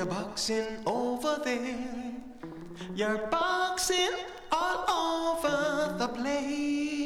You're boxing over there. You're boxing all over the place.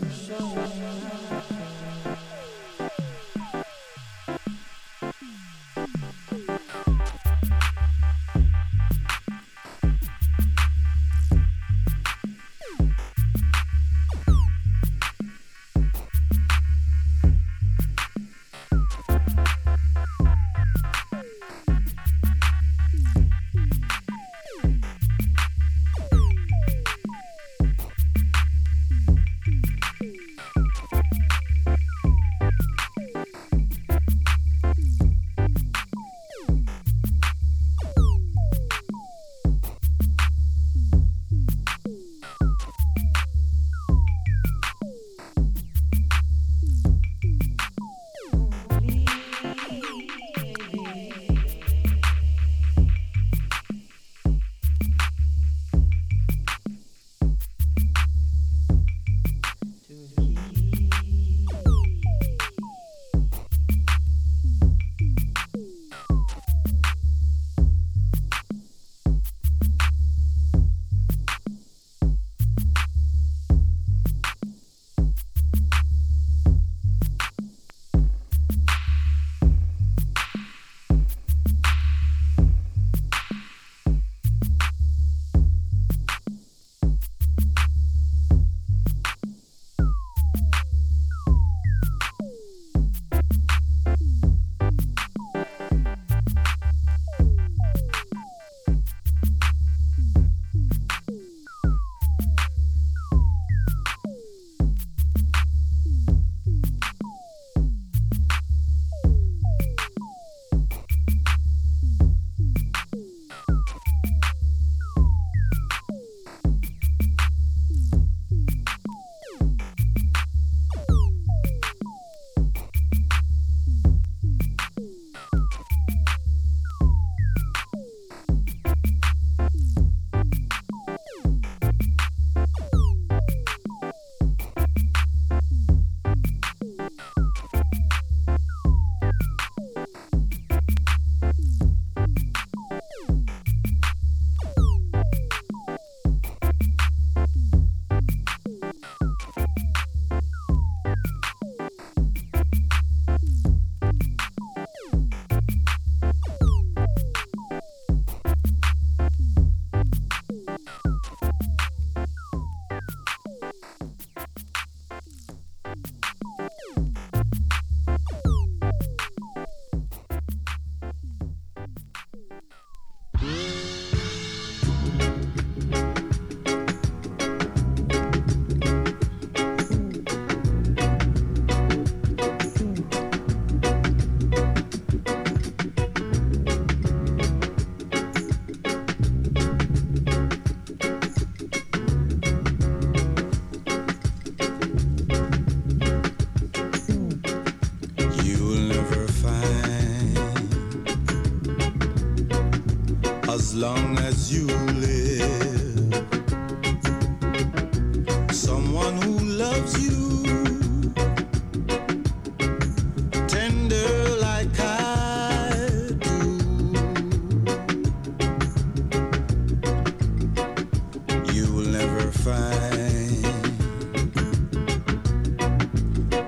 show.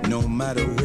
No matter where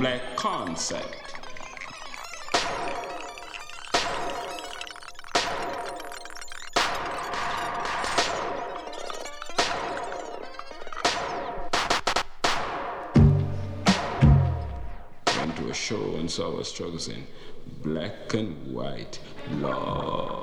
Black Concept. Went to a show and saw struggles in black and white. Lord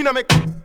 Inna me.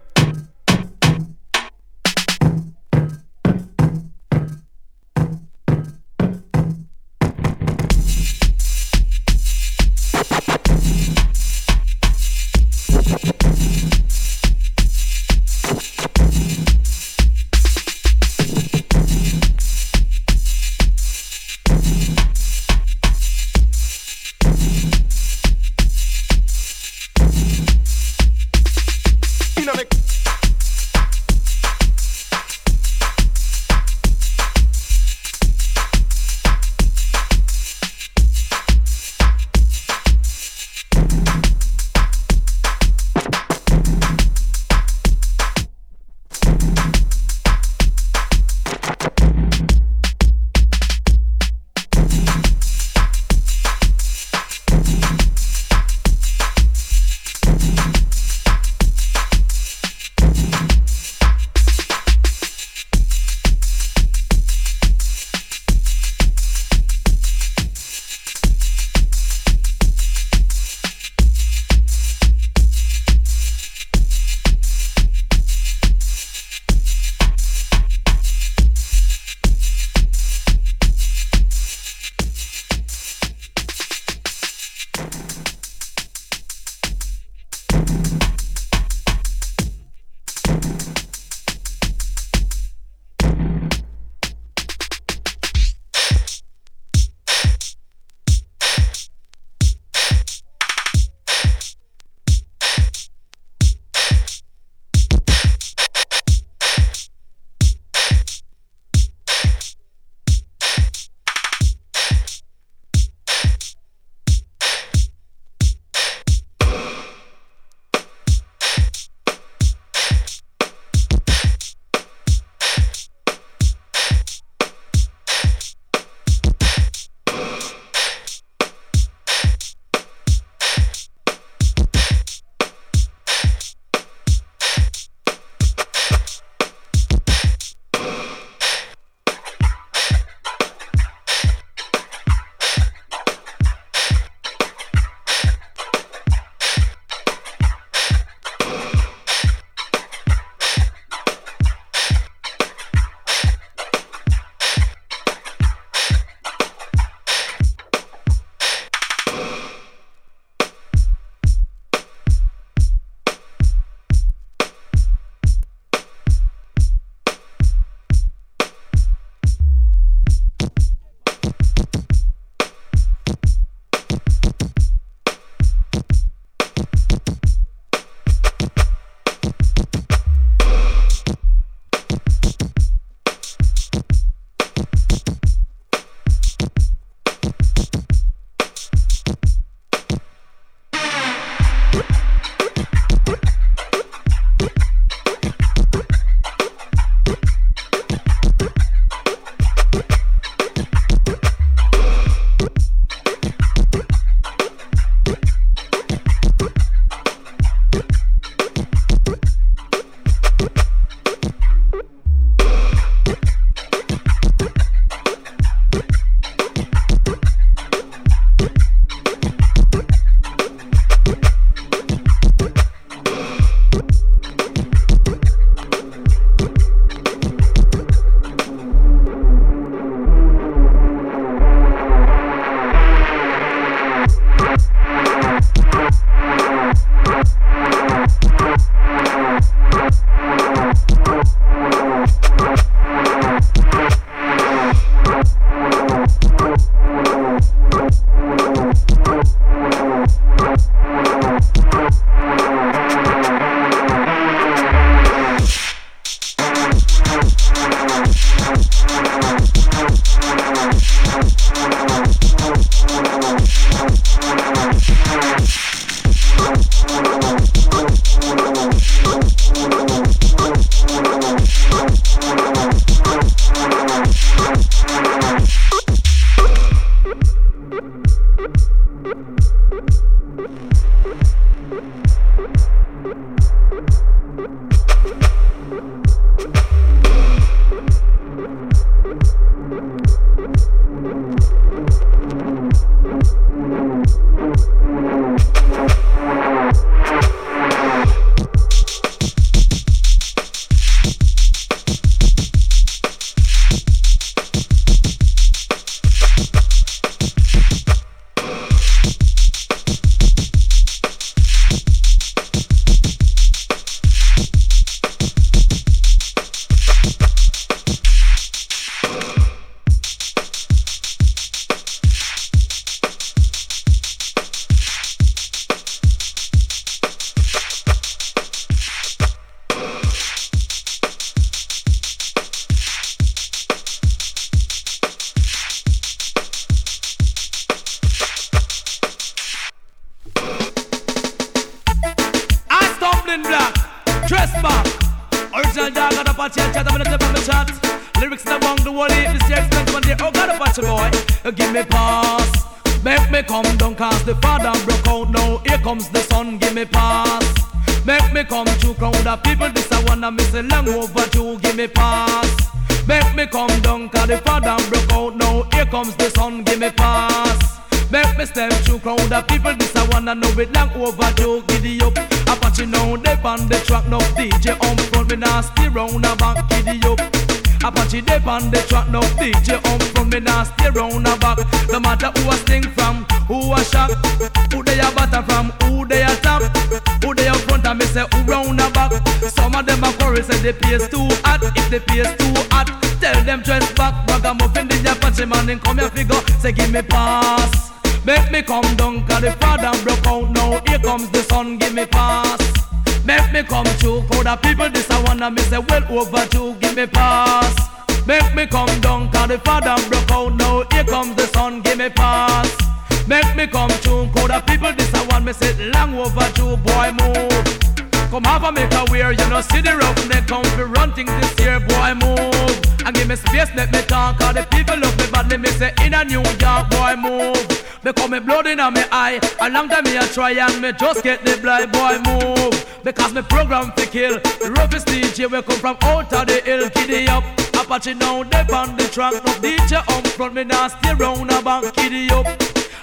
A long time me a try and me just get the blind, boy move. Because me program fi kill, the roughest DJ we come from out of the hill, kiddy up. Apache now, they on the track, no DJ on front, me now round a back, kiddy up.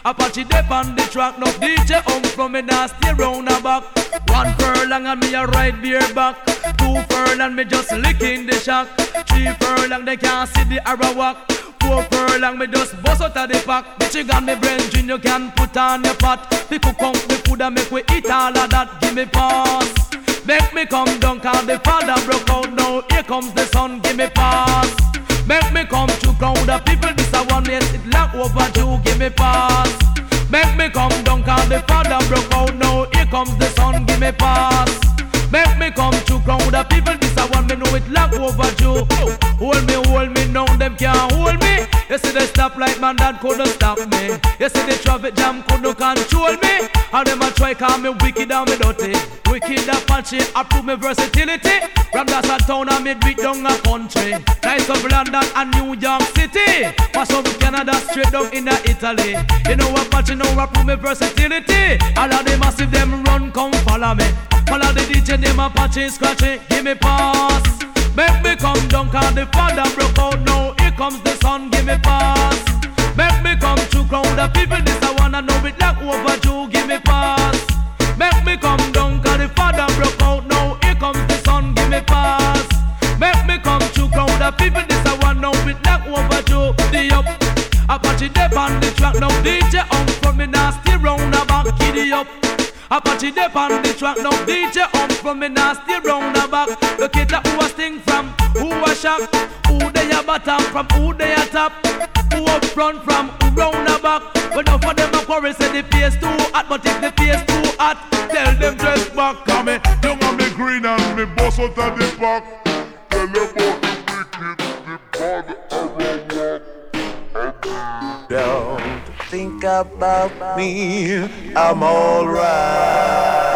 Apache dip on the track, no DJ home from me now stay round the back. One furlong and me a ride beer back. Two furlong me just licking the shack. Three furlong they can't see the arrow walk. Four furlong me just bust out of the pack. The chicken me brain gin you can put on your pot. The cook up the food and make we eat all of that. Give me pass. Make me come down cause the father broke out now. Here comes the sun, give me pass. Make me come to crowd of people, this a one yes, it long overdue, give me pass. Make me come down cause the father broke out now, here comes the sun, give me pass. Make me come to crowd of people, this a one me know it long overdue. Hold me, hold me, now them can't hold me. You see the stoplight man that couldn't stop me. You see the traffic jam couldn't control me. And them a try call me wicked and me dirty. Wicked Apache, I prove me versatility. From that's a town and do it down a country. Nice of London and New York City. Pass up Canada straight down in the Italy. You know Apache now I prove me versatility. All of the massive them run come follow me. Follow the DJ name Apache scratchy. Give me pass. Make me come down cause the father broke out now. Here comes the sun, give me pass. Make me come to crowd of people. This I wanna know it like overdue. Give me pass. Make me come down cause the father broke out now. Here comes the sun, give me pass. Make me come to crowd of people. This I wanna know it like overdue. The up. Apache dip on the track now. DJ on from me nasty round about giddy up. Apache dip on the track now. DJ on from me nasty round about. Look at who I sting from, who I shock, who they a bottom from, who they a top, who up front from, who round the back. But enough of them a quarrel say the place too hot, but if the place too hot, tell them dress back. Come me, you want me green and me bust out of the back. Tell about think about me, I'm alright.